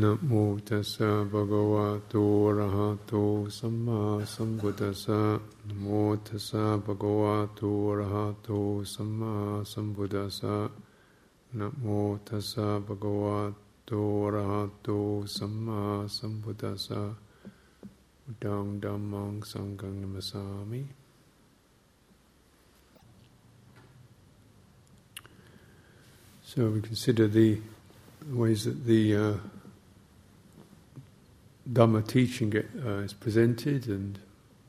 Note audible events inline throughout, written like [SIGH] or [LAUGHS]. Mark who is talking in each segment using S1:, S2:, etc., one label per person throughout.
S1: นะโมตัสสะภะคะวะโตอะระหะโตสัมมาสัมพุทธัสสะนะโมตัสสะภะคะวะโตอะระหะโตสัมมาสัมพุทธัสสะนะโมตัสสะภะคะวะโตอะระหะโตสัมมาสัมพุทธัสสะอุดังดัมมังสังฆังนัมสสามิ So we consider the ways that the uh, Dhamma teaching uh, is presented and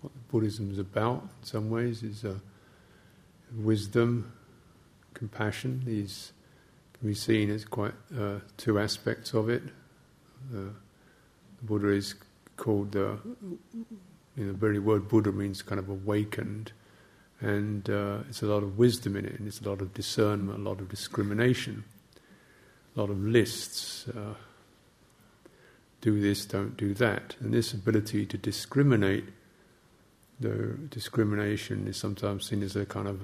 S1: what Buddhism is about in some ways is uh, wisdom, compassion. These can be seen as quite uh, two aspects of it. the Buddha is called the, you know, the very word Buddha means kind of awakened, and uh, it's a lot of wisdom in it, and it's a lot of discernment, a lot of discrimination, a lot of lists uh, do this, don't do that. And this ability to discriminate, the discrimination is sometimes seen as a kind of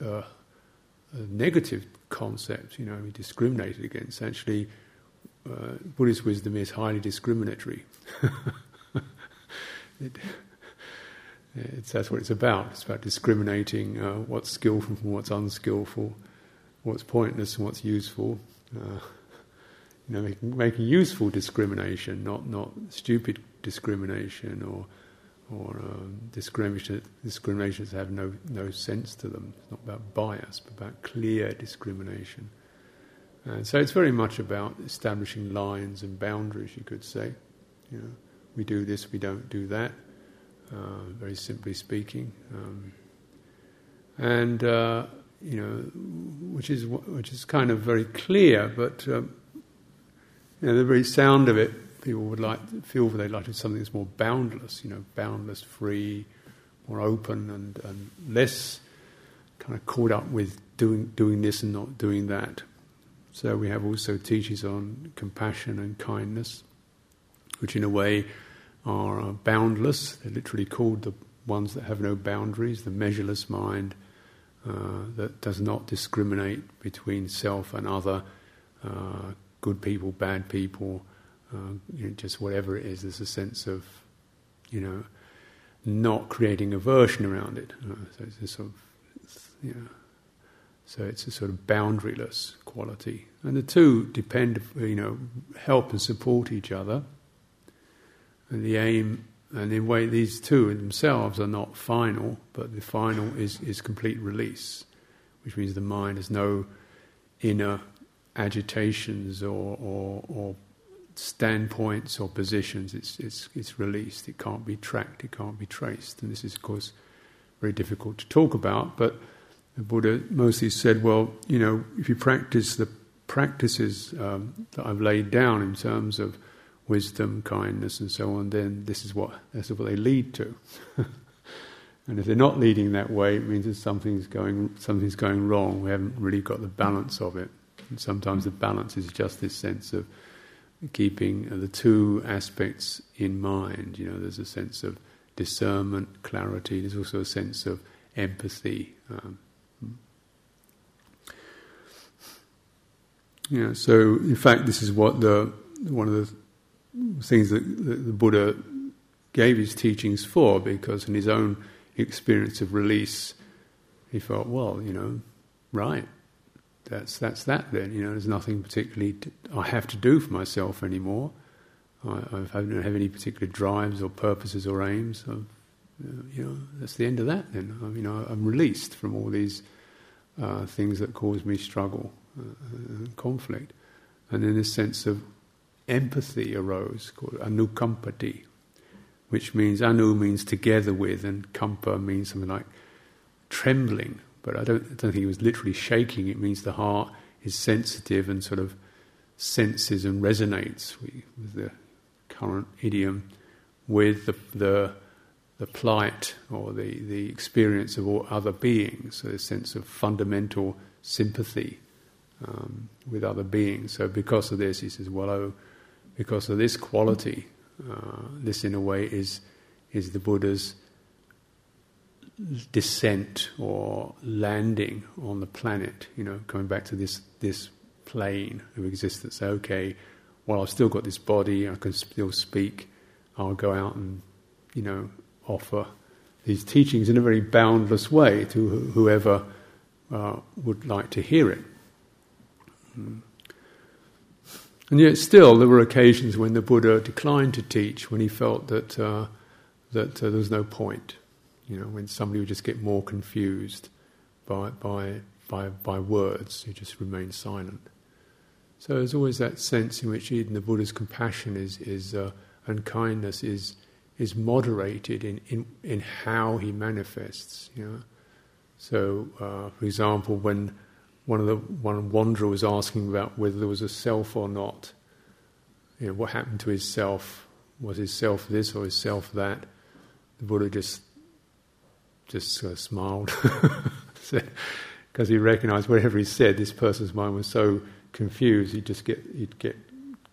S1: uh, a negative concept, you know, we discriminated against. Actually, uh, Buddhist wisdom is highly discriminatory. [LAUGHS] it, it's, that's what it's about. It's about discriminating uh, what's skillful from what's unskillful, what's pointless and what's useful. Uh, you know, making, making useful discrimination, not not stupid discrimination or or um, discrimination discriminations that have no no sense to them. It's not about bias, but about clear discrimination. And so it's very much about establishing lines and boundaries. You could say, you know, we do this, we don't do that. Uh, very simply speaking, um, and uh, you know, which is which is kind of very clear, but. Um, you know, the very sound of it, people would like feel they'd like something that's more boundless, you know, boundless, free, more open, and, and less kind of caught up with doing doing this and not doing that. So we have also teachings on compassion and kindness, which in a way are uh, boundless. They're literally called the ones that have no boundaries, the measureless mind uh, that does not discriminate between self and other, uh, good people, bad people, uh, you know, just whatever it is. There's a sense of, you know, not creating aversion around it. Uh, so it's a sort of, you know, so it's a sort of boundaryless quality, and the two depend, you know, help and support each other. And the aim, and in way, these two themselves are not final, but the final is is complete release, which means the mind has no inner agitations or, or, or, standpoints or positions, it's, it's, it's released. It can't be tracked, it can't be traced. And this is, of course, very difficult to talk about. But the Buddha mostly said, well, you know, if you practice the practices um, that I've laid down in terms of wisdom, kindness, and so on, then this is what, this is what they lead to. [LAUGHS] and if they're not leading that way, it means that something's going, something's going wrong. We haven't really got the balance of it. And sometimes the balance is just this sense of keeping the two aspects in mind. You know, there's a sense of discernment, clarity. There's also a sense of empathy. Um, you know, so in fact, this is what the one of the things that the, the Buddha gave his teachings for, because in his own experience of release, he felt, well, you know, right, that's that's that then. You know, there's nothing particularly to, I have to do for myself anymore. I, I, don't have any particular drives or purposes or aims. I've, you know, that's the end of that. Then, I, you know, I'm released from all these uh, things that cause me struggle uh, and conflict, and then this sense of empathy arose called anukampati, which means anu means together with, and kampa means something like trembling but I don't, I don't think he was literally shaking. It means the heart is sensitive and sort of senses and resonates with the current idiom with the, the, the plight or the, the experience of all other beings. So a sense of fundamental sympathy um, with other beings. So because of this, he says, well, oh, because of this quality, uh, this in a way is is the Buddha's descent or landing on the planet, you know, coming back to this this plane of existence. Okay, while I've still got this body, I can still speak. I'll go out and, you know, offer these teachings in a very boundless way to wh- whoever uh, would like to hear it. Mm. And yet, still, there were occasions when the Buddha declined to teach, when he felt that uh, that uh, there was no point. You know, when somebody would just get more confused by by by by words, he just remained silent. So there's always that sense in which even the Buddha's compassion is is uh, and kindness is is moderated in, in in how he manifests. You know, so uh, for example, when one of the one wanderer was asking about whether there was a self or not. You know, what happened to his self? Was his self this or his self that? The Buddha just just sort of smiled [LAUGHS] because he recognized whatever he said, this person's mind was so confused. He'd just get he'd get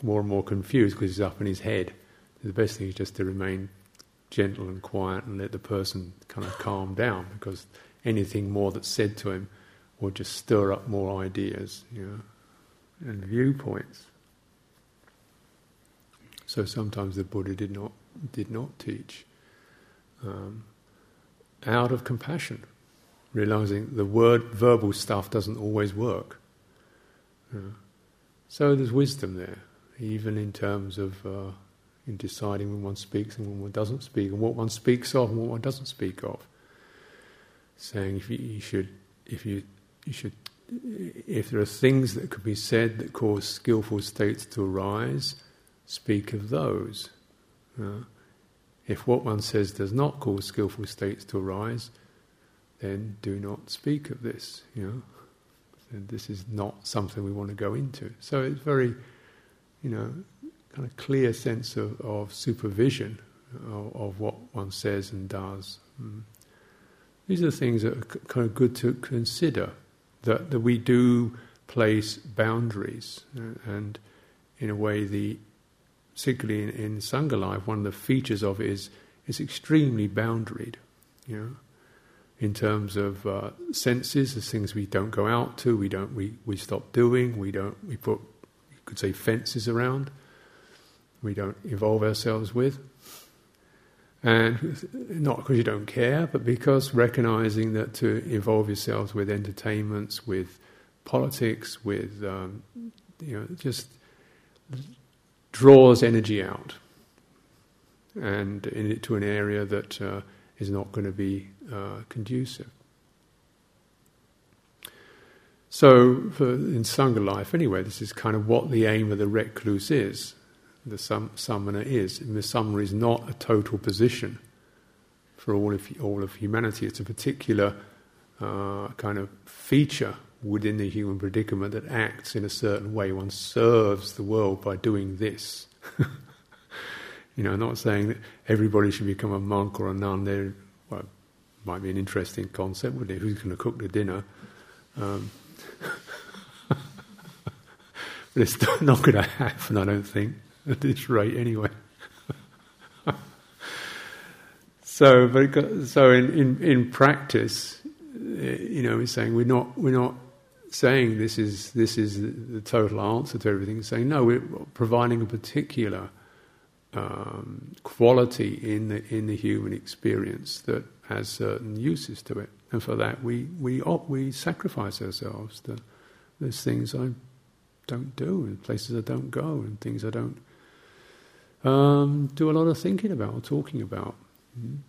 S1: more and more confused because he's up in his head. The best thing is just to remain gentle and quiet and let the person kind of calm down because anything more that's said to him will just stir up more ideas, you know, and viewpoints. So sometimes the Buddha did not did not teach um, out of compassion, realizing the word verbal stuff doesn't always work. So there's wisdom there, even in terms of uh, in deciding when one speaks and when one doesn't speak, and what one speaks of and what one doesn't speak of. Saying if you, you should, if you you should, if there are things that could be said that cause skillful states to arise, speak of those. Uh, if what one says does not cause skillful states to arise, then do not speak of this. You know, and this is not something we want to go into. So it's very, you know, kind of clear sense of, of supervision of, of, what one says and does. Mm. These are things that are kind of good to consider that, that we do place boundaries, uh, and in a way, the particularly in, in Sangha life, one of the features of it is it's extremely boundaried. You know, in terms of uh, senses, there's things we don't go out to, we don't, we, we stop doing, we don't, we put, you could say, fences around, we don't involve ourselves with. And [LAUGHS] not because you don't care, but because recognizing that to involve yourselves with entertainments, with politics, with um, you know, just draws energy out, and into an area that uh, is not going to be uh, conducive. So, for, in Sangha life, anyway, this is kind of what the aim of the recluse is the sam- samana is. And the samana is not a total position for all of all of humanity. It's a particular uh, kind of feature within the human predicament that acts in a certain way. One serves the world by doing this. [LAUGHS] you know, I'm not saying that everybody should become a monk or a nun. There well, might be an interesting concept, wouldn't it? Who's going to cook the dinner? Um, [LAUGHS] but it's not going to happen, I don't think at this rate anyway. [LAUGHS] so, but so in, in, in practice, eh, you know, we're saying we're not we're not saying this is this is the total answer to everything. Saying no, we're providing a particular um, quality in the in the human experience that has certain uses to it, and for that we we we sacrifice ourselves. To, there's things I don't do, and places I don't go, and things I don't um, do a lot of thinking about or talking about. Mm.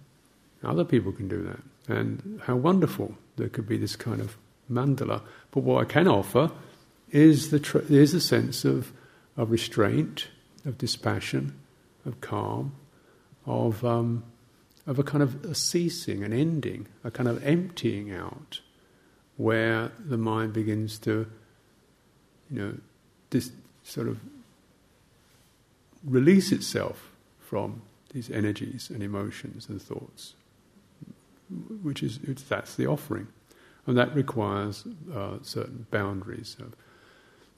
S1: Other people can do that. And how wonderful there could be this kind of mandala. But what I can offer is the, tr- is a sense of, of restraint, of dispassion, of calm, of, um, of a kind of a ceasing, an ending, a kind of emptying out, where the mind begins to, you know, this sort of release itself from these energies and emotions and thoughts, which is that's the offering, and that requires uh, certain boundaries of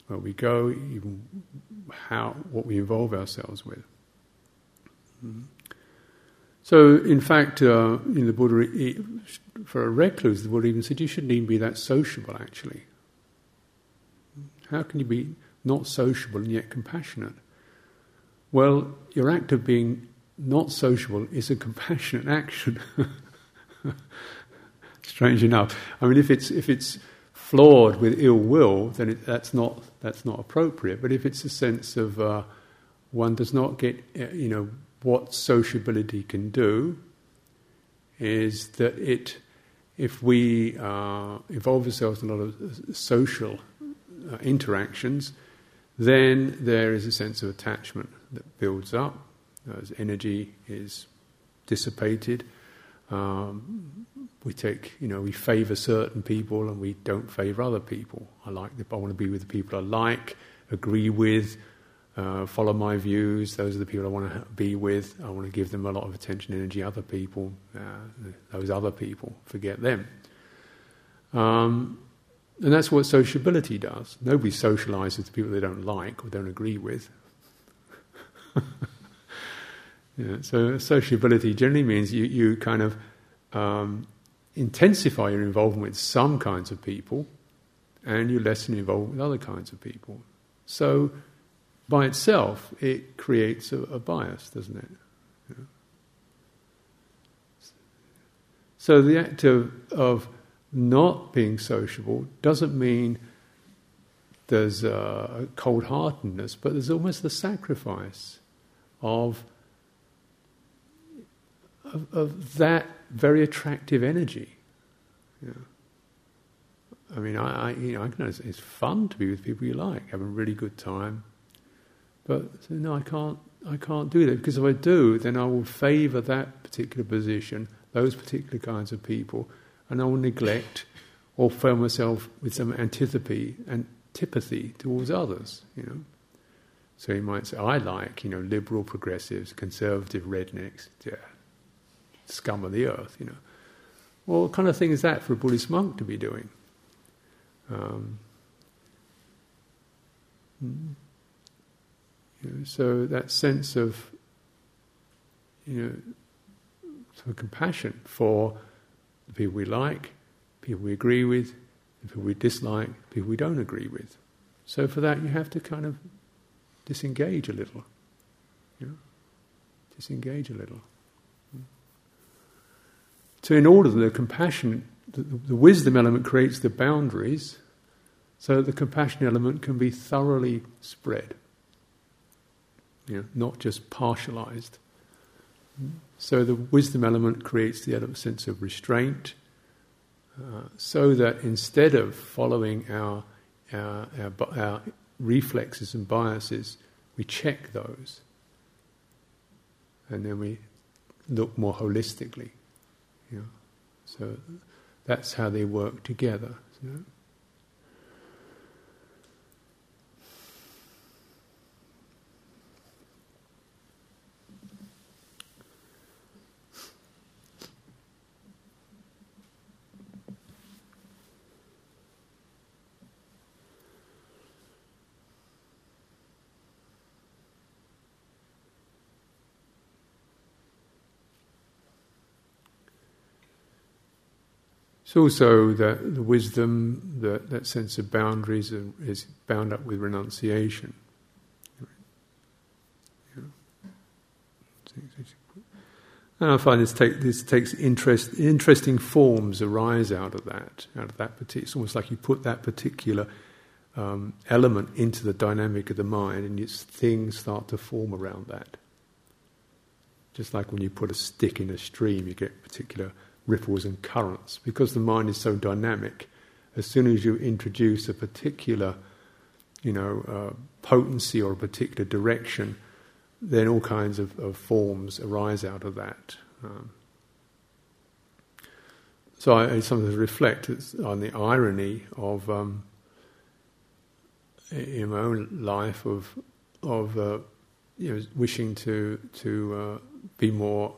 S1: where we go, even how what we involve ourselves with. Mm-hmm. So, in fact, uh, in the Buddha, for a recluse, the Buddha even said you shouldn't even be that sociable. Actually, how can you be not sociable and yet compassionate? Well, your act of being not sociable is a compassionate action. [LAUGHS] Strange enough. I mean, if it's if it's flawed with ill will, then it, that's not that's not appropriate. But if it's a sense of uh, one does not get, uh, you know, what sociability can do, is that it, if we uh, involve ourselves in a lot of uh, social uh, interactions, then there is a sense of attachment that builds up as energy is dissipated. Um, we take, you know, we favour certain people and we don't favour other people. I like, the, I want to be with the people I like, agree with, uh, follow my views. Those are the people I want to be with. I want to give them a lot of attention, energy. Other people, uh, those other people, forget them. Um, and that's what sociability does. Nobody socializes with people they don't like or don't agree with. [LAUGHS] yeah, so sociability generally means you, you kind of um, intensify your involvement with some kinds of people and you lessen your involvement with other kinds of people. So by itself, it creates a, a bias, doesn't it? Yeah. So the act of, of not being sociable doesn't mean there's a cold heartedness, but there's almost the sacrifice of, of, of that very attractive energy. I mean, I, I, you know, I know it's, it's, fun to be with people you like, have a really good time, but so, no, I can't. I can't do that because if I do, then I will favour that particular position, those particular kinds of people, and I will neglect or fill myself with some antipathy antipathy towards others. You know. So you might say, I like, you know, liberal progressives, conservative rednecks, yeah, scum of the earth, you know. Well, what kind of thing is that for a Buddhist monk to be doing? Um, you know, so that sense of, you know, sort of compassion for the people we like, people we agree with, people we dislike, people we don't agree with. So for that, you have to kind of disengage a little. You know? Disengage a little. So, in order that the compassion, the, the wisdom element creates the boundaries, so that the compassion element can be thoroughly spread, you know, not just partialized. So the wisdom element creates the sense of restraint, uh, so that instead of following our, our, our, our reflexes and biases, we check those, and then we look more holistically. Know? So that's how they work together. You know? It's also that the wisdom, that, that sense of boundaries is bound up with renunciation. And I find this, take, this takes interest, interesting forms arise out of that, out of that particular. It's almost like you put that particular um, element into the dynamic of the mind, and things start to form around that. Just like when you put a stick in a stream, you get particular ripples and currents. Because the mind is so dynamic, as soon as you introduce a particular, you know, uh, potency or a particular direction, then all kinds of, of forms arise out of that. Um, so I, I, sometimes reflect on the irony of um, in my own life of of uh, you know wishing to to uh, be more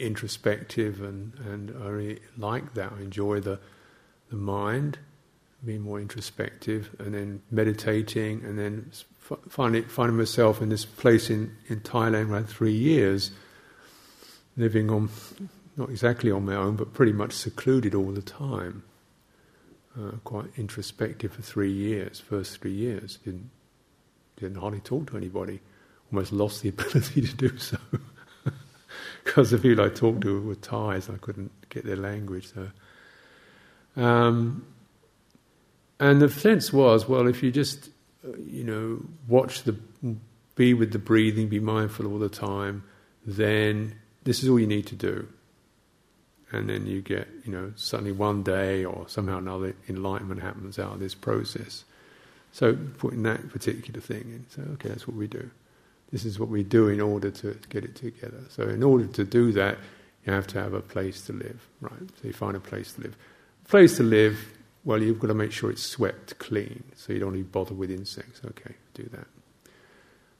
S1: introspective and, and I really like that. I enjoy the the mind, being more introspective, and then meditating, and then finally finding myself in this place in, in Thailand had three years, living on not exactly on my own, but pretty much secluded all the time. Uh, quite introspective for three years. First three years didn't didn't hardly talk to anybody. almost lost the [LAUGHS] ability to do so. Because the people I talked to were Thais, I couldn't get their language. So, um, and the sense was, well, if you just, uh, you know, watch the, be with the breathing, be mindful all the time, then this is all you need to do. And then you get, you know, suddenly one day or somehow another enlightenment happens out of this process. So putting that particular thing in, so okay, that's what we do. This is what we do in order to get it together. So in order to do that, you have to have a place to live, right? So you find a place to live. Place to live, well, you've got to make sure it's swept clean, so you don't even bother with insects. Okay, do that.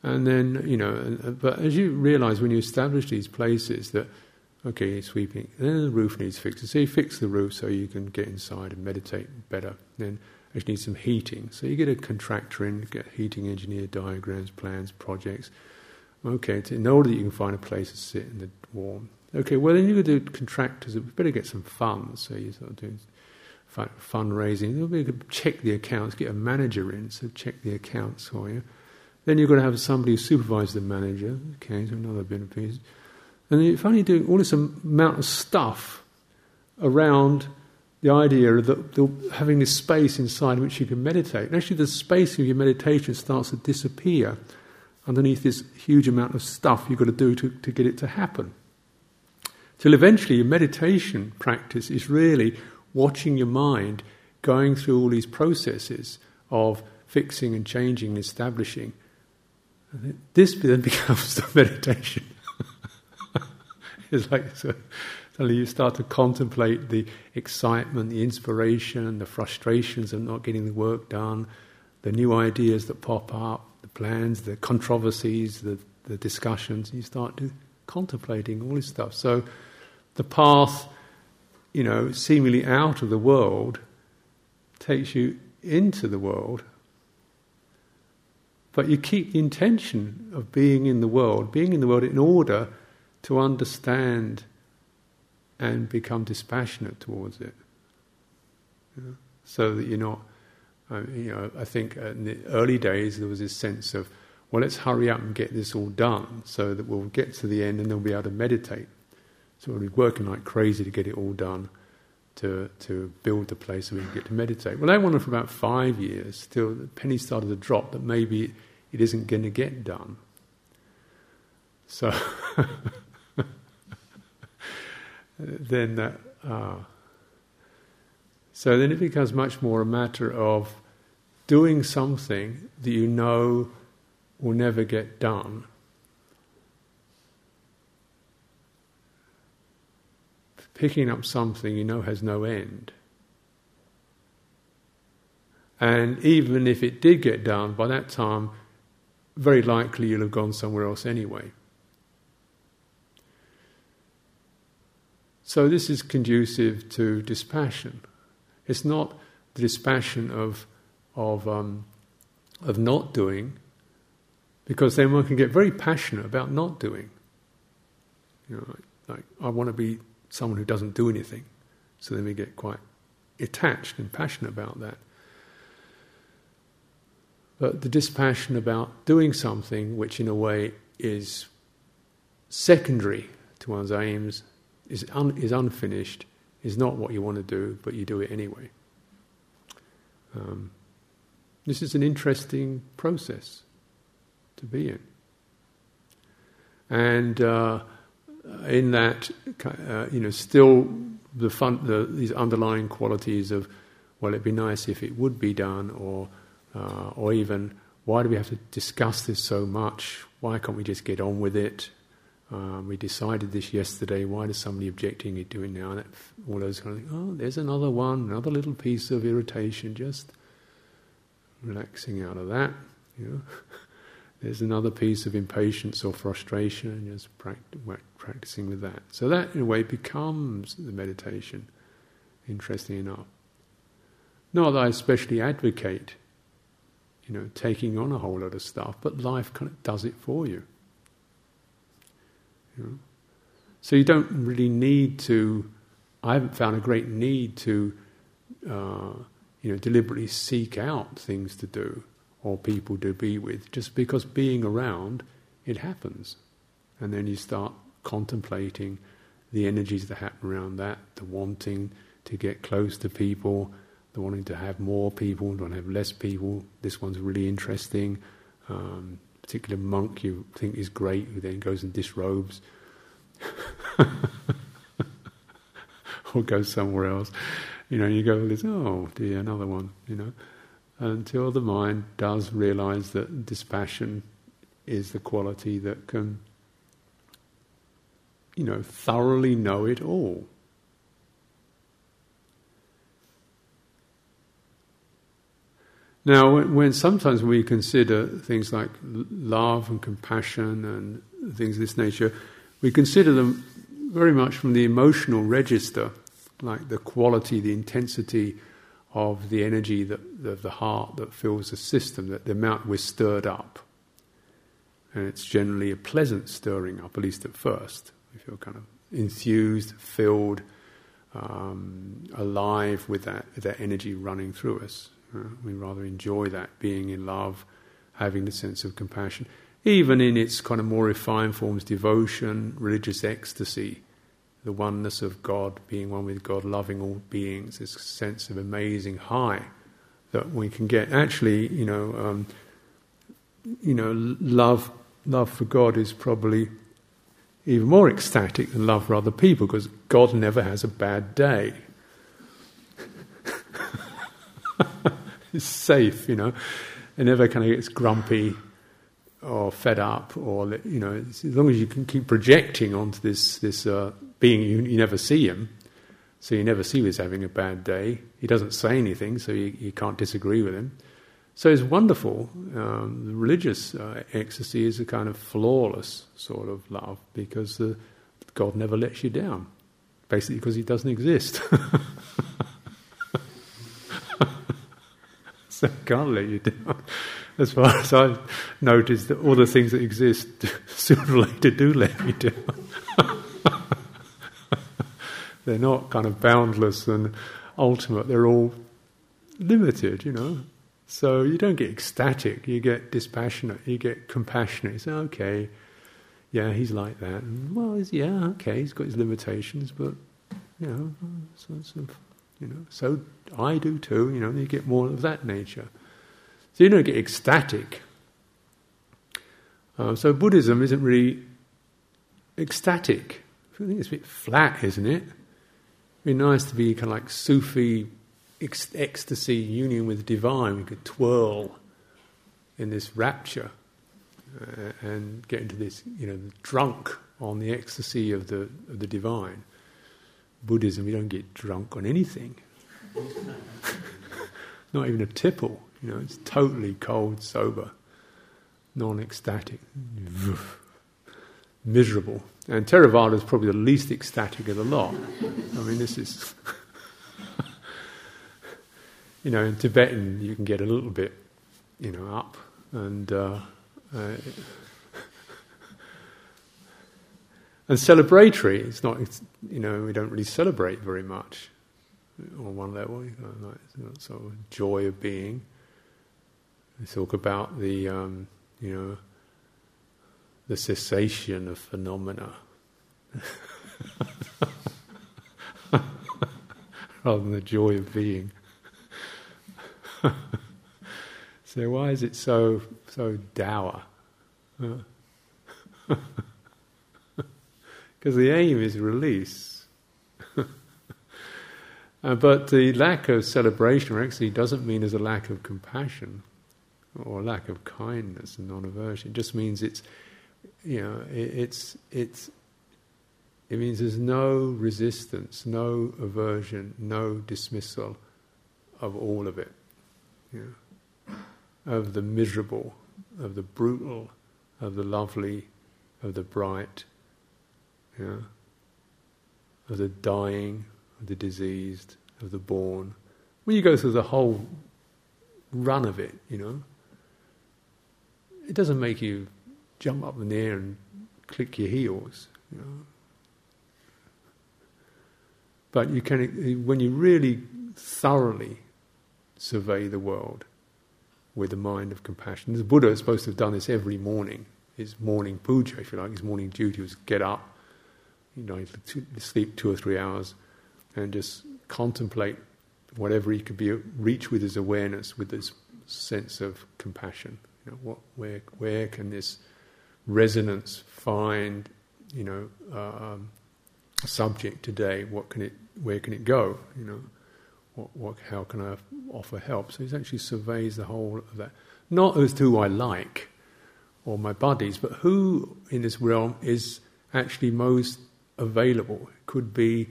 S1: And then, you know, uh, but as you realize when you establish these places that, okay, sweeping, then the roof needs fixing. So you fix the roof so you can get inside and meditate better. Then you need some heating. So you get a contractor in, get heating engineer diagrams, plans, projects. Okay, in order that you can find a place to sit in the warm. Okay, well then you could do contractors. We better get some funds. So you sort of do fundraising. We could check the accounts, get a manager in, so check the accounts for you. Then you've got to have somebody who supervises the manager. Okay, so another bit of piece. And you're finally doing all this amount of stuff around the idea of having this space inside in which you can meditate. And actually, the space of your meditation starts to disappear underneath this huge amount of stuff you've got to do to, to get it to happen. Till eventually, your meditation practice is really watching your mind going through all these processes of fixing and changing and establishing. This then [LAUGHS] becomes the meditation. [LAUGHS] it's like you start to contemplate the excitement, the inspiration, the frustrations of not getting the work done, the new ideas that pop up, the plans, the controversies, the, the discussions. You start to contemplating all this stuff. So the path, you know, seemingly out of the world takes you into the world. But you keep the intention of being in the world, being in the world in order to understand and become dispassionate towards it. So that you're not, uh, you know, I think in the early days there was this sense of, well, let's hurry up and get this all done so that we'll get to the end and then we'll be able to meditate. So we'll be working like crazy to get it all done, to, to build the place so we can get to meditate. Well, that went on for about five years, till the penny started to drop that maybe it isn't going to get done. So [LAUGHS] then that. Uh, so then it becomes much more a matter of doing something that you know will never get done. Picking up something you know has no end. And even if it did get done, by that time, very likely you'll have gone somewhere else anyway. So this is conducive to dispassion. It's not the dispassion of of um, of not doing, because then one can get very passionate about not doing. You know, like, like I want to be someone who doesn't do anything, so then we get quite attached and passionate about that. But the dispassion about doing something, which in a way is secondary to one's aims is, un, is unfinished, is not what you want to do, but you do it anyway. Um, this is an interesting process to be in. And uh, in that, uh, you know, still the fun, the, these underlying qualities of, well, it'd be nice if it would be done, or, uh, or even, why do we have to discuss this so much? Why can't we just get on with it? Um, we decided this yesterday. Why does somebody objecting it doing now? And all those kind of things. Oh, there's another one, another little piece of irritation. Just relaxing out of that. You know, [LAUGHS] there's another piece of impatience or frustration, and just practicing with that. So that, in a way, becomes the meditation. Interesting enough. Not that I especially advocate, you know, taking on a whole lot of stuff, but life kind of does it for you. You know? So you don't really need to. I haven't found a great need to, uh, you know, deliberately seek out things to do or people to be with, just because being around it happens. And then you start contemplating the energies that happen around that, the wanting to get close to people, the wanting to have more people, don't have less people. This one's really interesting. Um, particular monk you think is great, who then goes and disrobes, [LAUGHS] or goes somewhere else. You know, you go, oh dear, another one. You know, until the mind does realize that dispassion is the quality that can, you know, thoroughly know it all. Now, when, when, sometimes we consider things like love and compassion and things of this nature, we consider them very much from the emotional register, like the quality, the intensity of the energy that of the heart that fills the system, that the amount we're stirred up. And it's generally a pleasant stirring up, at least at first. We feel kind of enthused, filled, um, alive with that, with that energy running through us. Uh, we rather enjoy that, being in love, having the sense of compassion. Even in its kind of more refined forms, devotion, religious ecstasy, the oneness of God, being one with God, loving all beings, this sense of amazing high that we can get. Actually, you know, um, you know, love love for God is probably even more ecstatic than love for other people because God never has a bad day. [LAUGHS] [LAUGHS] Safe, you know. It never kind of gets grumpy or fed up, or you know, as long as you can keep projecting onto this this uh, being, you, you never see him, so you never see he's having a bad day. He doesn't say anything, so you, you can't disagree with him. So it's wonderful. Um, the religious uh, ecstasy is a kind of flawless sort of love because uh, God never lets you down, basically because He doesn't exist. [LAUGHS] [LAUGHS] so can't let you down. As far as I've noticed, that all the things that exist [LAUGHS] sooner or later do let me down. [LAUGHS] they're not kind of boundless and ultimate, they're all limited, you know. So you don't get ecstatic, you get dispassionate, you get compassionate. You say, okay, yeah, he's like that. And, well, yeah, okay, he's got his limitations, but, you know, sorts of you know, so I do too. You know, you get more of that nature. So you don't get ecstatic. Uh, so Buddhism isn't really ecstatic. I think it's a bit flat, isn't it? It'd be nice to be kind of like Sufi ec- ecstasy, union with the divine. We could twirl in this rapture uh, and get into this, you know, drunk on the ecstasy of the of the divine. Buddhism, you don't get drunk on anything. [LAUGHS] Not even a tipple, you know, it's totally cold, sober, non ecstatic, [LAUGHS] miserable. And Theravada is probably the least ecstatic of the lot. I mean, this is. [LAUGHS] you know, in Tibetan, you can get a little bit, you know, up and. Uh, uh, And celebratory, it's not, it's, you know, we don't really celebrate very much on one level, you know, like, sort of joy of being. We talk about the, um, you know, the cessation of phenomena. [LAUGHS] Rather than the joy of being. [LAUGHS] so why is it so so dour? [LAUGHS] Because the aim is release. [LAUGHS] uh, but the lack of celebration or actually doesn't mean there's a lack of compassion or lack of kindness and non-aversion. It just means it's, you know, it, it's it's. It means there's no resistance, no aversion, no dismissal of all of it, know, of the miserable, of the brutal, of the lovely, of the bright, yeah, of the dying, of the diseased, of the born. When you go through the whole run of it, you know, it doesn't make you jump up in the air and click your heels, you know. But you can, when you really thoroughly survey the world with a mind of compassion, the Buddha is supposed to have done this every morning his morning puja, if you like, his morning duty was get up, you know, sleep two or three hours, and just contemplate whatever he could be reach with his awareness, with this sense of compassion. You know, what, where, where can this resonance find, you know, um, subject today? What can it, where can it go? You know, what, what, how can I offer help? So he actually surveys the whole of that, not as to who I like or my buddies, but who in this realm is actually most available. It could be,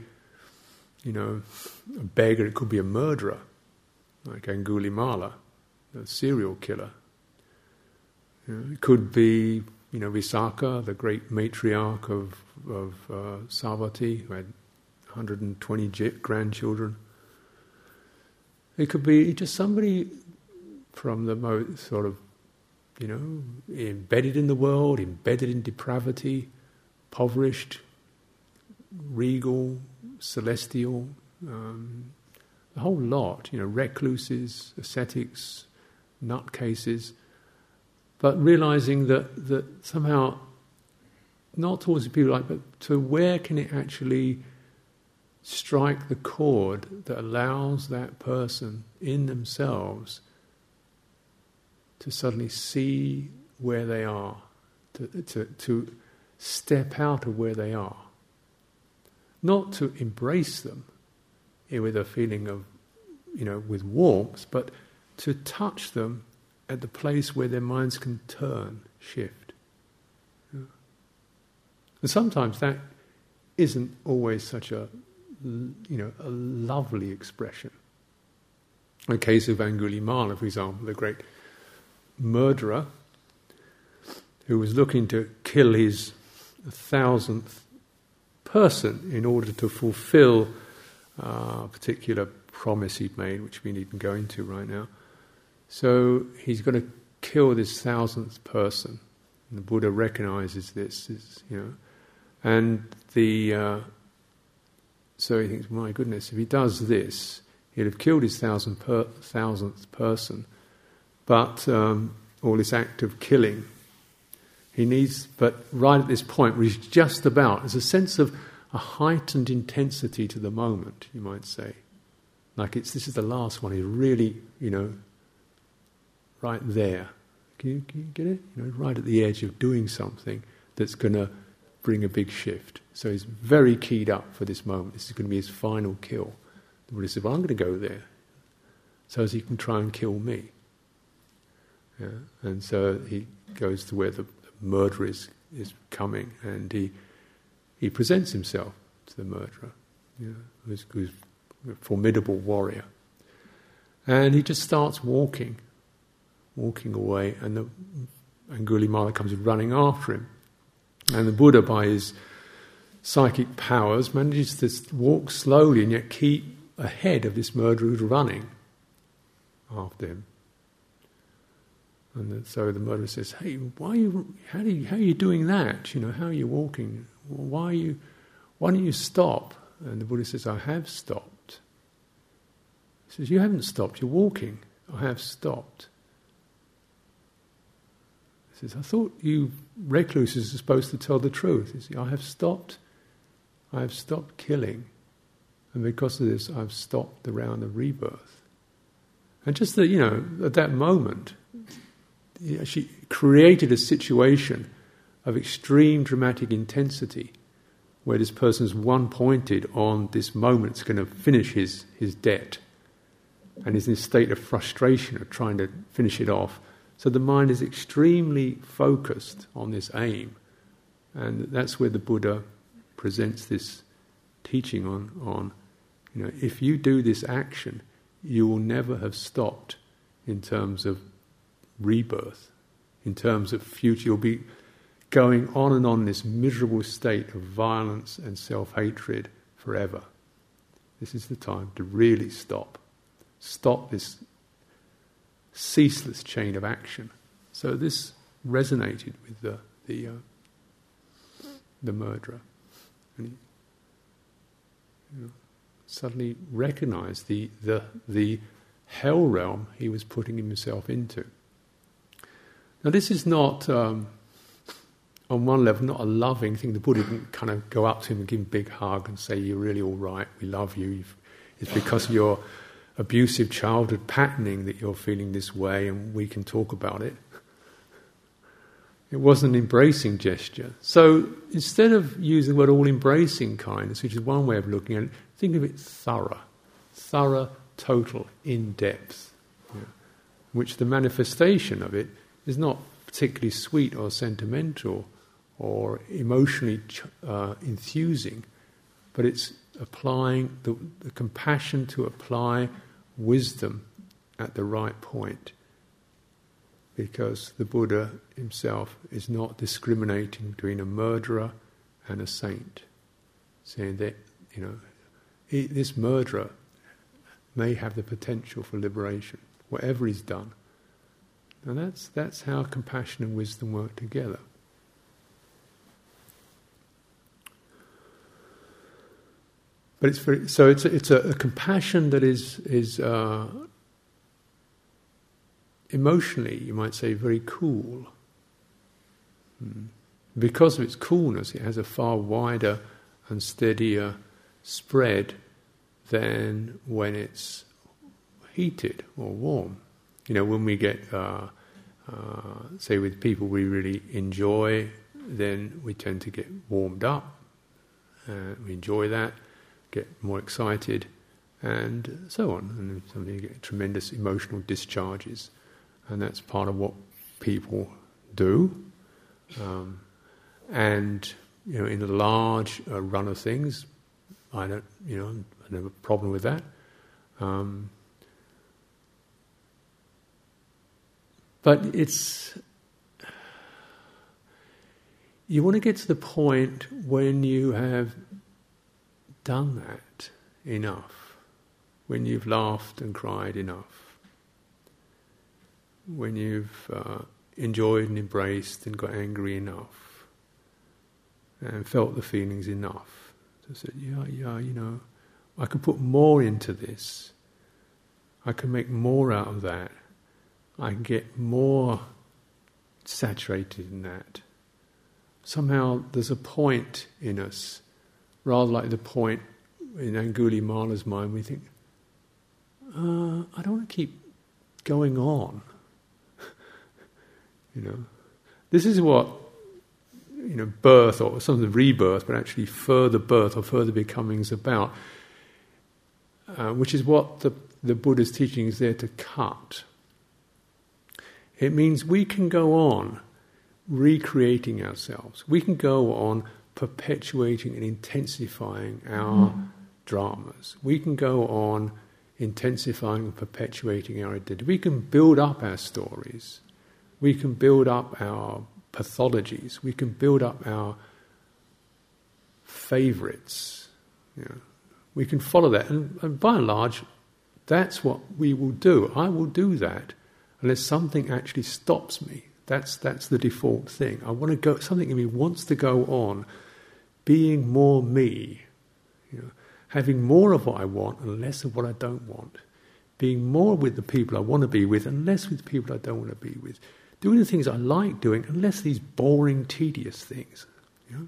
S1: you know, a beggar. It could be a murderer, like Angulimala, the serial killer. You know, it could be, you know, Visakha, the great matriarch of of uh, Savatthi, who had 120 grandchildren. It could be just somebody from the most sort of, you know, embedded in the world, embedded in depravity, impoverished, regal, celestial, um, the whole lot, you know, recluses, ascetics, nutcases, but realizing that, that somehow, not towards the people like, but to where can it actually strike the chord that allows that person in themselves to suddenly see where they are, to, to, to step out of where they are. Not to embrace them eh, with a feeling of, you know, with warmth, but to touch them at the place where their minds can turn, shift. And sometimes that isn't always such a, you know, a lovely expression. A case of Angulimala, for example, the great murderer who was looking to kill his thousandth person in order to fulfill uh, a particular promise he'd made, which we needn't go into right now. So he's going to kill this thousandth person. And the Buddha recognizes this, is, you know, and the uh, so he thinks, my goodness, if he does this, he'll have killed his per, thousandth person. But um, all this act of killing he needs, but right at this point where he's just about, there's a sense of a heightened intensity to the moment, you might say. Like it's this is the last one. He's really, you know, right there. Can you, can you get it? You know, right at the edge of doing something that's going to bring a big shift. So he's very keyed up for this moment. This is going to be his final kill. The Buddha "Well, I'm going to go there, so as he can try and kill me." Yeah? And so he goes to where the murderer is, is coming, and he, he presents himself to the murderer, you know, who's, who's a formidable warrior. And he just starts walking, walking away, and the Angulimala comes running after him. And the Buddha, by his psychic powers, manages to walk slowly and yet keep ahead of this murderer who's running after him. And so the murderer says, "Hey, why are you? How, do you, how are you doing that? You know, how are you walking? Why are you? Why don't you stop?" And the Buddha says, "I have stopped." He says, "You haven't stopped. You're walking. I have stopped." He says, "I thought you recluses are supposed to tell the truth." He says, "I have stopped. I have stopped killing, and because of this, I've stopped the round of rebirth." And just that, you know, at that moment, she created a situation of extreme dramatic intensity where this person's one pointed on this moment it's going to finish his, his debt and is in a state of frustration of trying to finish it off. So the mind is extremely focused on this aim. And that's where the Buddha presents this teaching on, on you know, if you do this action, you will never have stopped in terms of rebirth, in terms of future. You'll be going on and on this miserable state of violence and self hatred forever. This is the time to really stop. Stop this ceaseless chain of action. So this resonated with the the, uh, the murderer, and he you know, suddenly recognized the the the hell realm he was putting himself into. Now, this is not um, on one level, not a loving thing. The Buddha didn't kind of go up to him and give him a big hug and say, You're really all right, we love you. You've, it's because of your abusive childhood patterning that you're feeling this way, and we can talk about it. It wasn't an embracing gesture. So instead of using the word all embracing kindness, which is one way of looking at it, think of it thorough. Thorough, total, in depth. Yeah. Which the manifestation of it is not particularly sweet or sentimental or emotionally uh, enthusing, but it's applying the, the compassion to apply wisdom at the right point. Because the Buddha himself is not discriminating between a murderer and a saint, saying that, you know, he, this murderer may have the potential for liberation, whatever he's done. And that's, that's how compassion and wisdom work together. But it's very, so it's a, it's a, a compassion that is is uh, emotionally, you might say, very cool. Hmm. Because of its coolness, it has a far wider and steadier spread than when it's heated or warm. You know, when we get, uh, uh, say, with people we really enjoy, then we tend to get warmed up. Uh, we enjoy that get more excited, and so on. And something you get tremendous emotional discharges, and that's part of what people do. Um, and you know, in the large uh, run of things, I don't, you know, I don't have a problem with that. Um, but it's you want to get to the point when you have done that enough, when you've laughed and cried enough, when you've uh, enjoyed and embraced and got angry enough, and felt the feelings enough, to say, yeah, yeah, you know, I can put more into this. I can make more out of that. I get more saturated in that. Somehow there's a point in us rather like the point in Angulimala's mind, we think, uh, I don't want to keep going on. [LAUGHS] you know, this is what you know birth or some of the rebirth, but actually further birth or further becoming is about, uh, which is what the the Buddha's teaching is there to cut. It means we can go on recreating ourselves. We can go on perpetuating and intensifying our mm. dramas. We can go on intensifying and perpetuating our identity. We can build up our stories. We can build up our pathologies. We can build up our favorites. You know. We can follow that. And, and by and large, that's what we will do. I will do that unless something actually stops me. That's, that's the default thing. I want to go, something in me wants to go on being more me, you know, having more of what I want and less of what I don't want, being more with the people I want to be with and less with the people I don't want to be with, doing the things I like doing and less these boring, tedious things. You know?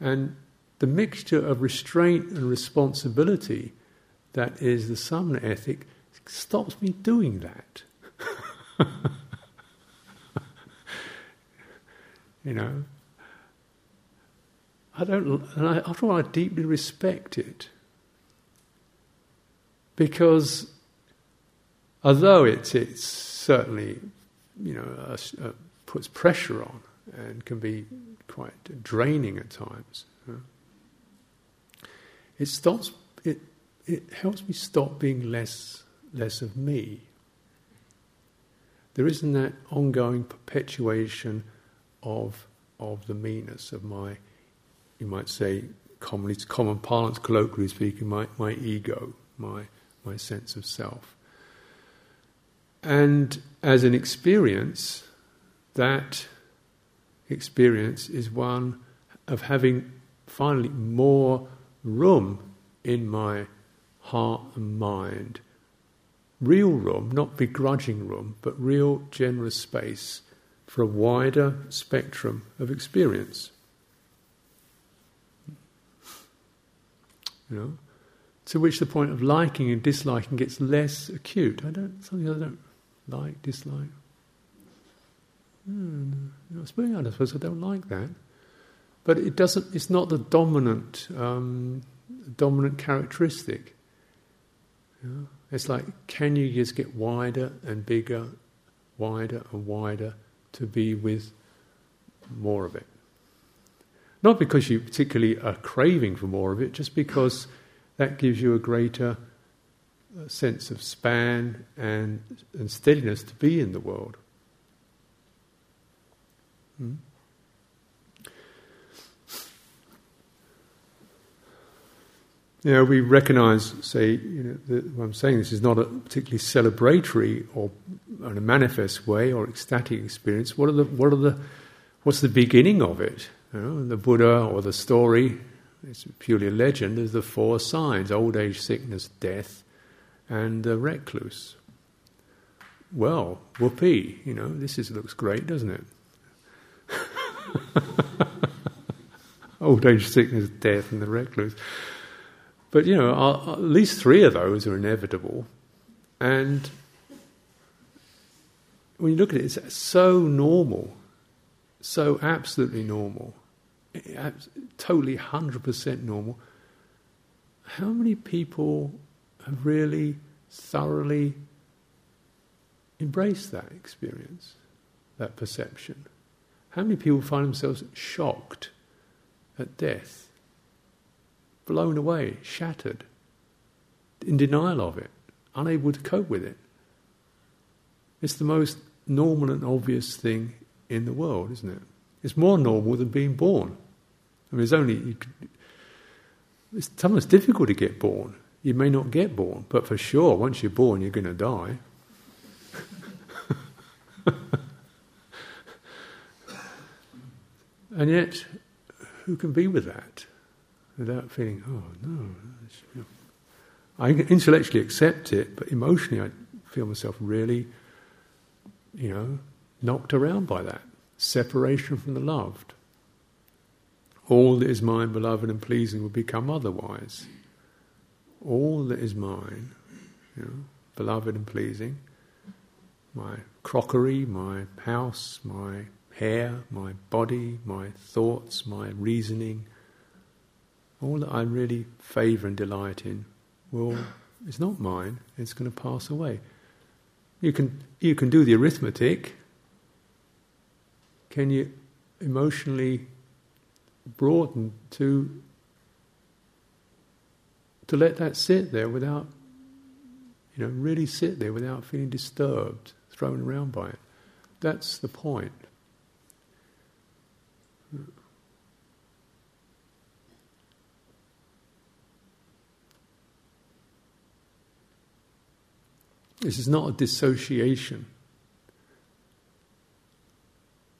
S1: And the mixture of restraint and responsibility that is the samana ethic stops me doing that. [LAUGHS] you know, I don't, and I, after all, I deeply respect it. Because although it's, it's certainly, you know, uh, uh, puts pressure on and can be quite draining at times, it stops, it, it helps me stop being less, less of me. There isn't that ongoing perpetuation of, of the meanness of my you might say, commonly, common parlance, colloquially speaking, my, my ego, my, my sense of self. And as an experience, that experience is one of having finally more room in my heart and mind. Real room, not begrudging room, but real generous space for a wider spectrum of experience. You know, to which the point of liking and disliking gets less acute. I don't something I don't like, dislike. Hmm, I suppose I don't like that, but it doesn't. It's not the dominant um, dominant characteristic. It's like, can you just get wider and bigger, wider and wider to be with more of it? Not because you particularly are craving for more of it, just because that gives you a greater uh, sense of span and, and steadiness to be in the world. Hmm? You know, we recognise, say, you know, that what I'm saying this is not a particularly celebratory or in a manifest way or ecstatic experience. What are the, what are the, what's the beginning of it? You know, the Buddha or the story, it's purely a legend, there's the four signs old age, sickness, death, and the recluse. Well, whoopee, you know, this is, looks great, doesn't it? [LAUGHS] old age, sickness, death, and the recluse. But you know, at least three of those are inevitable, and when you look at it, it's so normal, so absolutely normal, totally hundred percent normal. How many people have really thoroughly embraced that experience, that perception? How many people find themselves shocked at death? Blown away, shattered, in denial of it, unable to cope with it. It's the most normal and obvious thing in the world, isn't it? It's more normal than being born. I mean, it's only. it's sometimes difficult to get born. You may not get born, but for sure, once you're born, you're going to die. [LAUGHS] and yet, who can be with that? Without feeling, oh no. I intellectually accept it, but emotionally I feel myself really, you know, knocked around by that. Separation from the loved. All that is mine, beloved and pleasing, will become otherwise. All that is mine, you know, beloved and pleasing, my crockery, my house, my hair, my body, my thoughts, my reasoning, all that I really favour and delight in will it's not mine, it's going to pass away. You can you can do the arithmetic. Can you emotionally broaden to to let that sit there without you know, really sit there without feeling disturbed, thrown around by it. That's the point. This is not a dissociation,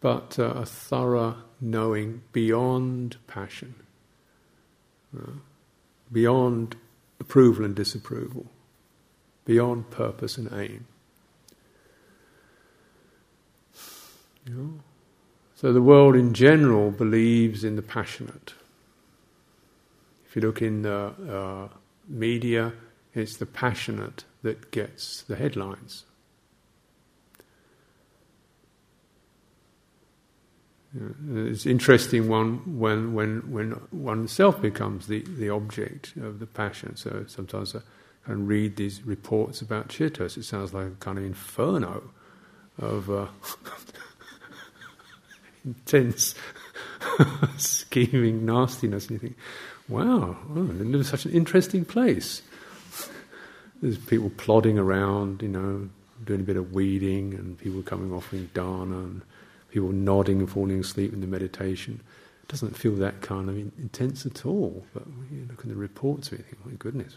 S1: but uh, a thorough knowing beyond passion, uh, beyond approval and disapproval, beyond purpose and aim. You know? So the world in general believes in the passionate. If you look in the uh, media, it's the passionate that gets the headlines. It's interesting one when when when oneself becomes the, the object of the passion. So sometimes I kind of read these reports about Chithurst. It sounds like a kind of inferno of uh, [LAUGHS] intense [LAUGHS] scheming nastiness. And you think, wow, oh, such an interesting place. There's people plodding around, you know, doing a bit of weeding, and people coming offering dana, and people nodding and falling asleep in the meditation. It doesn't feel that kind of intense at all. But you look at the reports, you think, my goodness.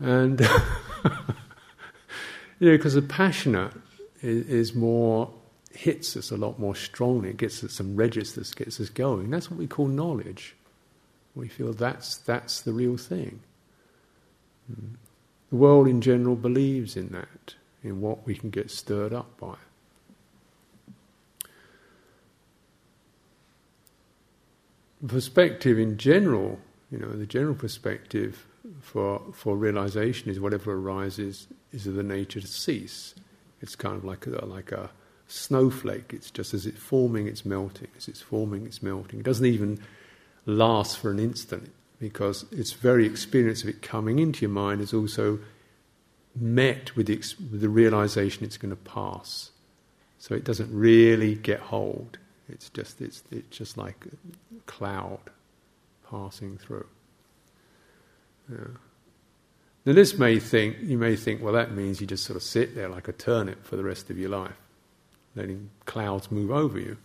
S1: And [LAUGHS] you know, because the passionate is, is, more hits us a lot more strongly. It gets us some registers, gets us going. That's what we call knowledge. We feel that's that's the real thing. The world in general believes in that, in what we can get stirred up by. Perspective in general, you know, the general perspective for, for realization is whatever arises is of the nature to cease. It's kind of like a, like a snowflake. It's just as it's forming, it's melting. As it's forming, it's melting. It doesn't even last for an instant because its very experience of it coming into your mind is also met with the, with the realization it's going to pass. So it doesn't really get hold. It's just it's it's just like a cloud passing through. Yeah. Now this may think you may think, well, that means you just sort of sit there like a turnip for the rest of your life, letting clouds move over you.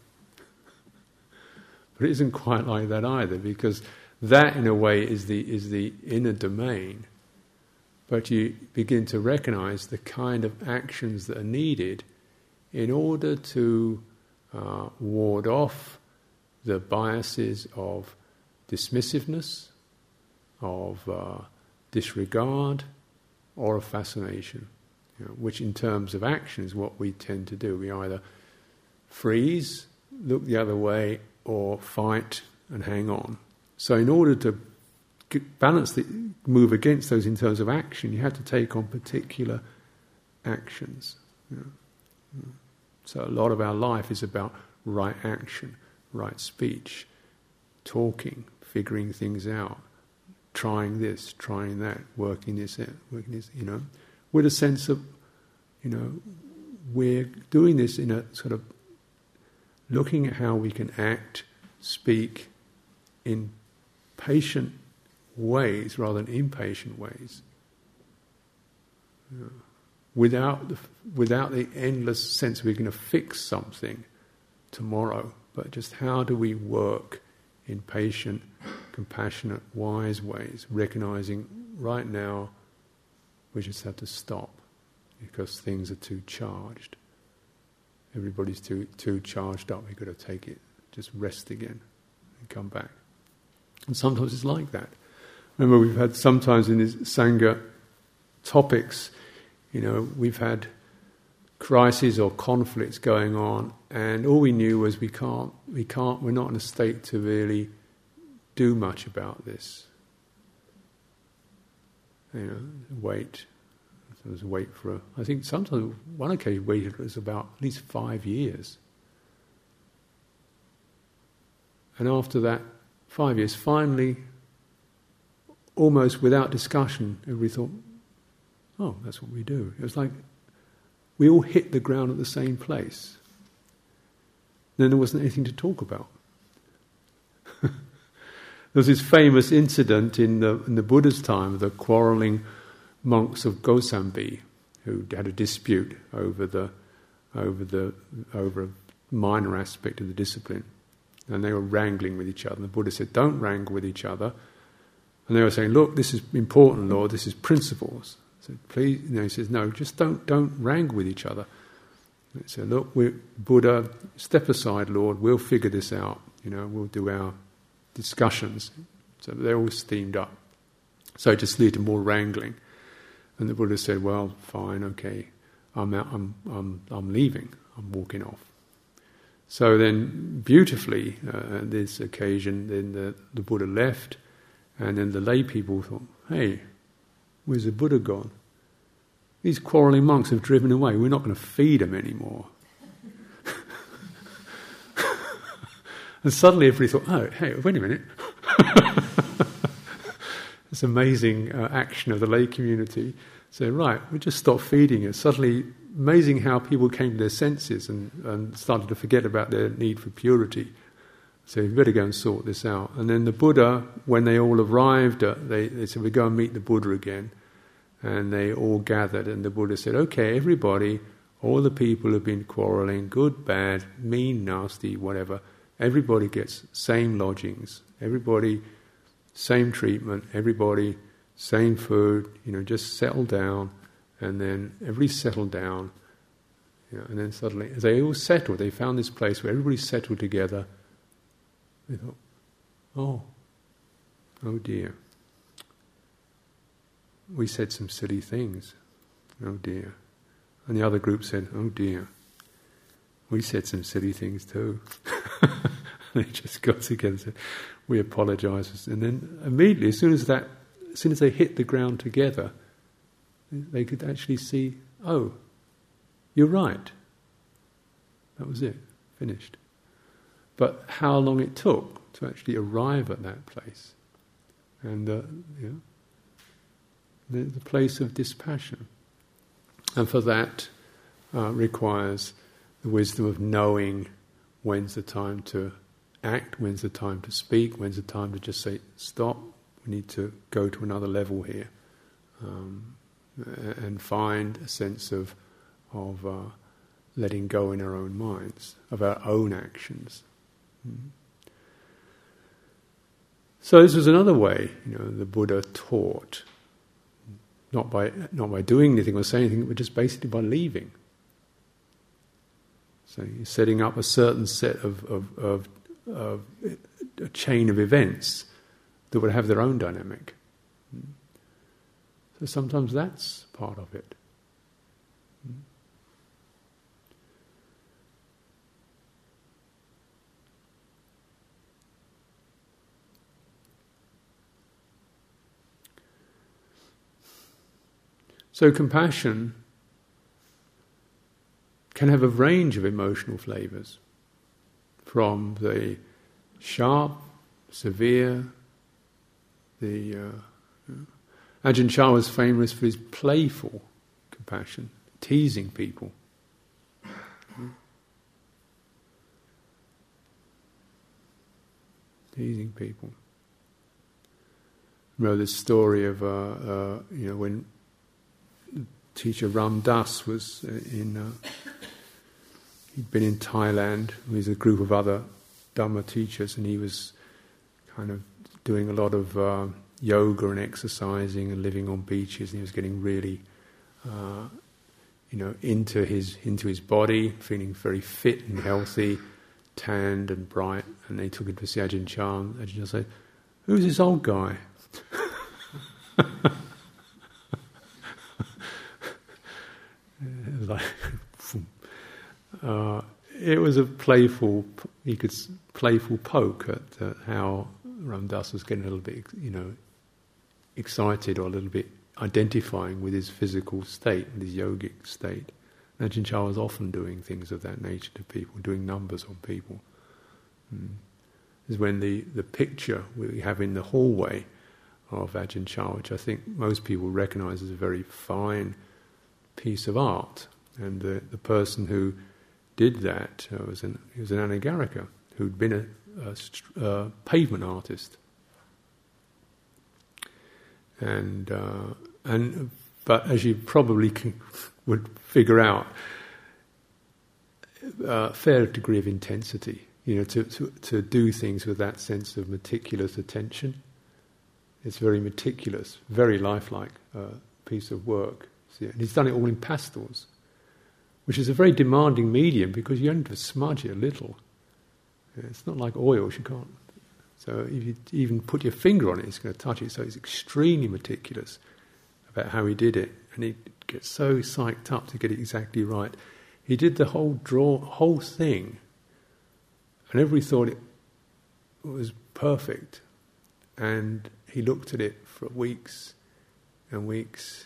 S1: But it isn't quite like that either, because that, in a way, is the is the inner domain. But you begin to recognize the kind of actions that are needed in order to uh, ward off the biases of dismissiveness, of uh, disregard, or of fascination, you know, which in terms of action is what we tend to do. We either freeze, look the other way, or fight and hang on. So, in order to balance the move against those in terms of action, you have to take on particular actions. So, a lot of our life is about right action, right speech, talking, figuring things out, trying this, trying that, working this out, working this, you know, with a sense of, you know, we're doing this in a sort of looking at how we can act, speak in patient ways rather than impatient ways. Without, the, without the endless sense we're going to fix something tomorrow, but just how do we work in patient, compassionate, wise ways, recognizing right now we just have to stop because things are too charged. Everybody's too too charged up. We've got to take it, just rest again, and come back. And sometimes it's like that. Remember, we've had sometimes in these sangha topics, you know, we've had crises or conflicts going on, and all we knew was we can't, we can't, we're not in a state to really do much about this. You know, wait. A wait for, a, I think sometimes one occasion waited was about at least five years. And after that five years, finally, almost without discussion, everybody thought, oh, that's what we do. It was like we all hit the ground at the same place. Then there wasn't anything to talk about. [LAUGHS] there was this famous incident in the, in the Buddha's time the quarreling monks of Kosambi who had a dispute over the over the over a minor aspect of the discipline, and they were wrangling with each other. The Buddha said, "Don't wrangle with each other." And they were saying, "Look, this is important, Lord. This is principles." So please, you know, he says, "No, just don't don't wrangle with each other." He said, "Look, Buddha. Step aside, Lord. We'll figure this out. You know, we'll do our discussions." So they're all steamed up. So it just led to more wrangling. And the Buddha said, "Well, fine, okay, I'm out, I'm I'm I'm leaving. I'm walking off." So then, beautifully, uh, at this occasion, then the, the Buddha left, and then the lay people thought, "Hey, where's the Buddha gone? These quarrelling monks have driven away. We're not going to feed them anymore." [LAUGHS] and suddenly, everybody thought, "Oh, hey, wait a minute." [LAUGHS] this amazing uh, action of the lay community. So, right, we just stop feeding it. Suddenly, amazing how people came to their senses and, and started to forget about their need for purity. So, we better go and sort this out. And then the Buddha, when they all arrived, uh, they, they said, We go and meet the Buddha again. And they all gathered, and the Buddha said, Okay, everybody, all the people have been quarreling, good, bad, mean, nasty, whatever. Everybody gets same lodgings. Everybody same treatment, everybody, same food, you know, just settle down, and then everybody settled down, you know, and then suddenly, as they all settled, they found this place where everybody settled together. They thought, oh, oh dear. We said some silly things. Oh dear. And the other group said, oh dear. We said some silly things too. [LAUGHS] they just got together and said, "We apologise." And then immediately, as soon as that, as soon as they hit the ground together, they could actually see, "Oh, you're right." That was it, finished. But how long it took to actually arrive at that place, and uh, the, the place of dispassion, and for that uh, requires the wisdom of knowing when's the time to act, when's the time to speak, when's the time to just say, stop, we need to go to another level here. Um, and find a sense of, of uh, letting go in our own minds, of our own actions. Mm. So this was another way, you know, the Buddha taught, not by not by doing anything or saying anything, but just basically by leaving. So you're setting up a certain set of, of, of, of a chain of events that would have their own dynamic. So sometimes that's part of it. So compassion can have a range of emotional flavors from the sharp, severe, the. Uh, Ajahn Chah was famous for his playful compassion, teasing people. Teasing people. Remember this story of, uh, uh, you know, when teacher Ram Dass was uh, in uh, he'd been in Thailand with a group of other Dhamma teachers, and he was kind of doing a lot of uh, yoga and exercising and living on beaches, and he was getting really, uh, you know, into his into his body, feeling very fit and healthy, tanned and bright. And they took him to see Ajahn Chah. Ajahn Chah said, "Who's this old guy?" [LAUGHS] [LAUGHS] uh, it was a playful, he could playful poke at how Ram Dass was getting a little bit, you know, excited or a little bit identifying with his physical state, his yogic state. Ajahn Chah was often doing things of that nature to people, doing numbers on people. Mm. Is when the, the picture we have in the hallway of Ajahn Chah, which I think most people recognize as a very fine piece of art, and the, the person who did that uh, was an, he was an anagarika who'd been a, a, a pavement artist. And, uh, and, but as you probably can, would figure out, a uh, fair degree of intensity, you know, to, to, to do things with that sense of meticulous attention. It's very meticulous, very lifelike uh, piece of work. And he's done it all in pastels which is a very demanding medium because you only have to smudge it a little. It's not like oils, you can't. So if you even put your finger on it, it's going to touch it. So he's extremely meticulous about how he did it, and he gets so psyched up to get it exactly right. He did the whole draw, whole thing, and everybody thought it was perfect. And he looked at it for weeks and weeks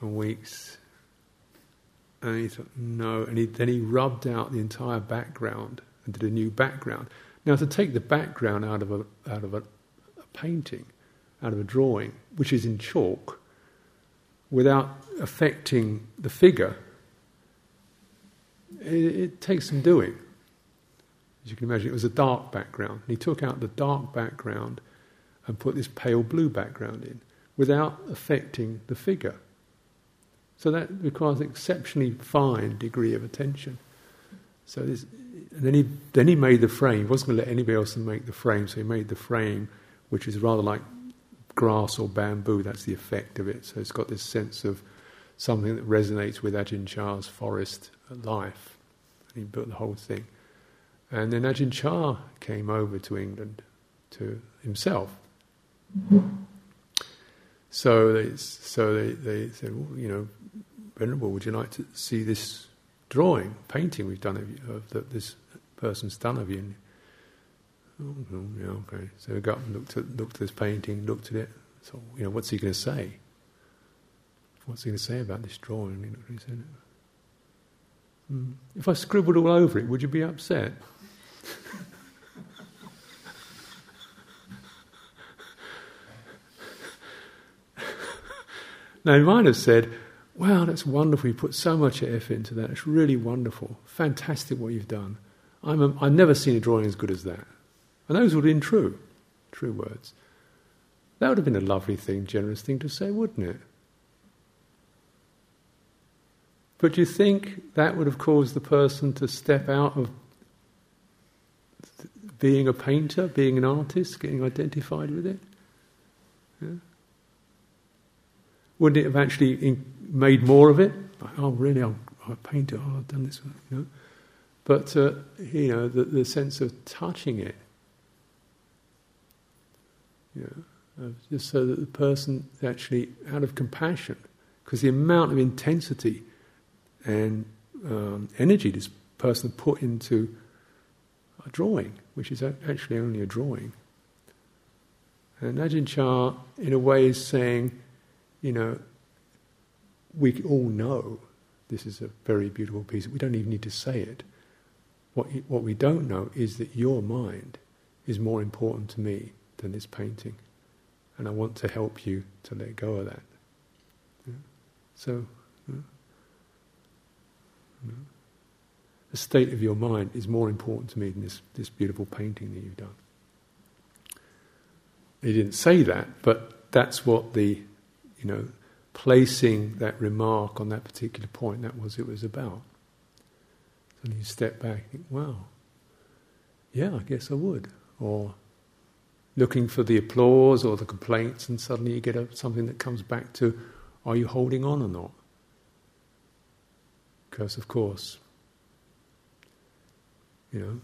S1: and weeks and he thought, no. And he, then he rubbed out the entire background and did a new background. Now, to take the background out of a, out of a, a painting, out of a drawing, which is in chalk, without affecting the figure, it, it, takes some doing. As you can imagine, it was a dark background. And he took out the dark background and put this pale blue background in without affecting the figure. So that requires an exceptionally fine degree of attention. So this, then he then he made the frame. He wasn't going to let anybody else make the frame, so he made the frame, which is rather like grass or bamboo. That's the effect of it. So it's got this sense of something that resonates with Ajahn Chah's forest life. And he built the whole thing. And then Ajahn Chah came over to England to himself. So they, so they, they said, well, you know, Venerable, would you like to see this drawing, painting we've done of, of the, this person's done of you. Oh, oh, yeah, okay. So we got and looked at looked at this painting, looked at it. So you know, what's he going to say? What's he going to say about this drawing? Know, mm. If I scribbled all over it, would you be upset? [LAUGHS] now, he might have said, Wow, that's wonderful. You put so much effort into that. It's really wonderful. Fantastic what you've done. I'm a, I've never seen a drawing as good as that. And those would have been true, true words. That would have been a lovely thing, generous thing to say, wouldn't it? But do you think that would have caused the person to step out of being a painter, being an artist, getting identified with it? Yeah. Wouldn't it have actually made more of it? Like, oh, really? I'm, a painter. Oh, I've done this. You know? But uh, you know, the, the sense of touching it, you know, just so that the person actually, out of compassion, because the amount of intensity and um, energy this person put into a drawing, which is actually only a drawing. And Ajahn Chah, in a way, is saying, you know, we all know this is a very beautiful piece. We don't even need to say it. What, what we don't know is that your mind is more important to me than this painting. And I want to help you to let go of that. Yeah? So, yeah? The state of your mind is more important to me than this, this beautiful painting that you've done. He didn't say that, but that's what the, you know, placing that remark on that particular point, that was it was about. And you step back and think, wow, yeah, I guess I would. Or looking for the applause or the complaints, and suddenly you get a, something that comes back to, are you holding on or not? Because, of course, you know,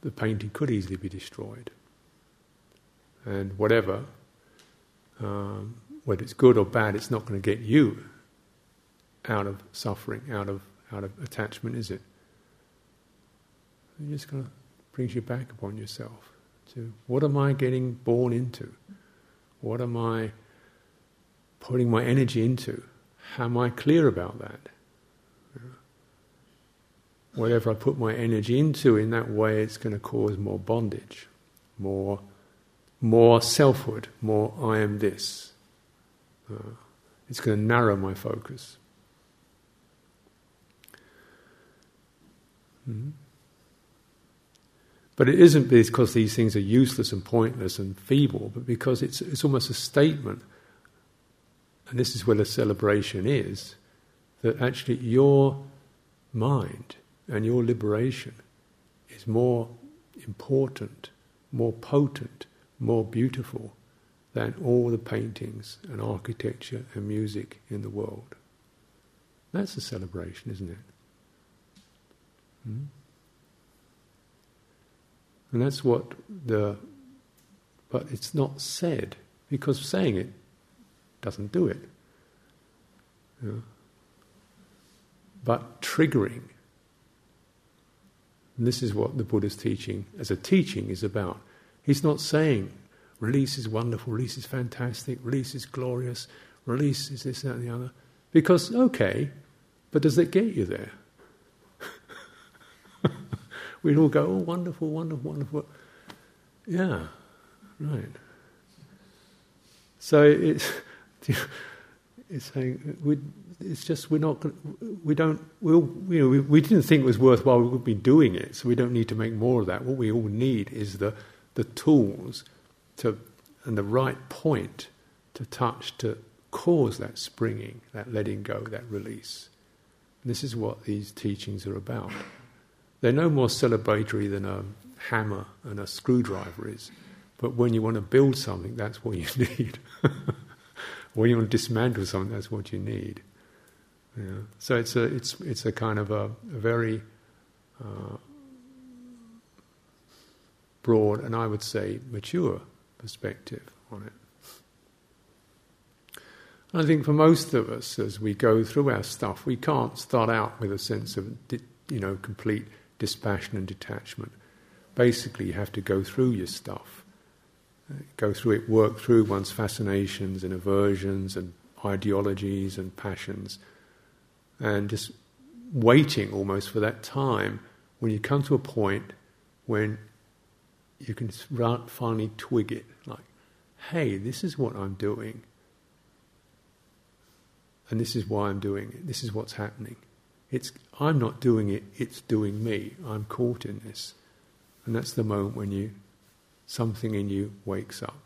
S1: the painting could easily be destroyed. And whatever, um, whether it's good or bad, it's not going to get you out of suffering, out of out of attachment, is it? You're just kind of brings you back upon yourself to what am I getting born into? What am I putting my energy into? Am I clear about that? whatever I put my energy into in that way, it's going to cause more bondage, more, more selfhood, more I am this. Uh, it's going to narrow my focus. Mm-hmm. But it isn't because these things are useless and pointless and feeble, but because it's, it's almost a statement, and this is where the celebration is, that actually your mind and your liberation is more important, more potent, more beautiful than all the paintings and architecture and music in the world. That's a celebration, isn't it? Hmm? And that's what the. But it's not said, because saying it doesn't do it. But triggering and this is what the Buddha's teaching, as a teaching, is about. He's not saying release is wonderful, release is fantastic, release is glorious, release is this, that, and the other. Because, okay, but does that get you there? We'd all go, oh, wonderful, wonderful, wonderful. Yeah, right. So it's, [LAUGHS] it's saying, we it's just we're not we don't we'll, you know we, we didn't think it was worthwhile we would be doing it so we don't need to make more of that what we all need is the the tools to and the right point to touch to cause that springing that letting go that release and this is what these teachings are about they're no more celebratory than a hammer and a screwdriver is but when you want to build something that's what you [LAUGHS] need when you want to dismantle something that's what you need yeah. So it's a it's it's a kind of a, a very uh, broad and I would say mature perspective on it. And I think for most of us, as we go through our stuff, we can't start out with a sense of you know complete dispassion and detachment. Basically, you have to go through your stuff, uh, go through it, work through one's fascinations and aversions and ideologies and passions, and just waiting almost for that time when you come to a point when you can finally twig it like, hey, this is what I'm doing. And this is why I'm doing it. This is what's happening. It's, I'm not doing it, it's doing me. I'm caught in this. And that's the moment when you, something in you wakes up.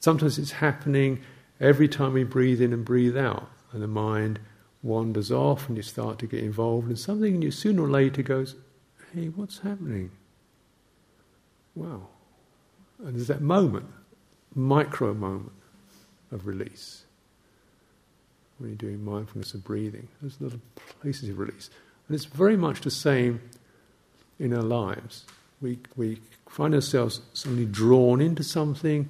S1: Sometimes it's happening every time we breathe in and breathe out, and the mind wanders off and you start to get involved, and something in you sooner or later goes, hey, what's happening? Wow. And there's that moment, micro moment of release. When you're doing mindfulness of breathing, there's little places of release. And it's very much the same in our lives. We, we find ourselves suddenly drawn into something,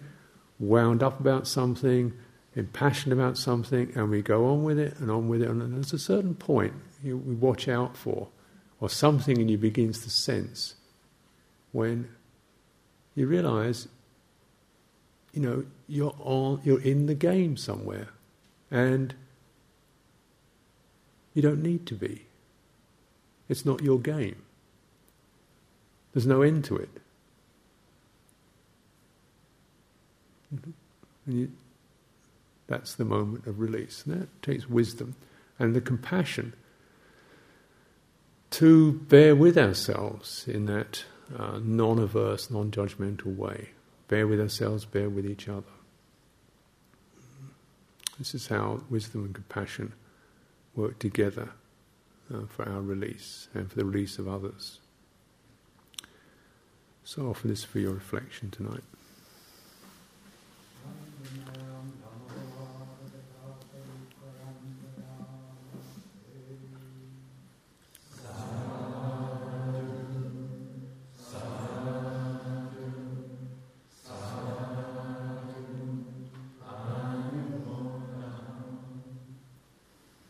S1: wound up about something, impassioned about something, and we go on with it and on with it. And there's a certain point you, we watch out for, or something in you begins to sense when you realize, you know, you're on, you're in the game somewhere, and you don't need to be. It's not your game. There's no end to it. Mm-hmm. You, that's the moment of release. And that takes wisdom and the compassion to bear with ourselves in that uh, non averse, non judgmental way. Bear with ourselves, bear with each other. This is how wisdom and compassion work together uh, for our release and for the release of others. So, offer this for your reflection tonight.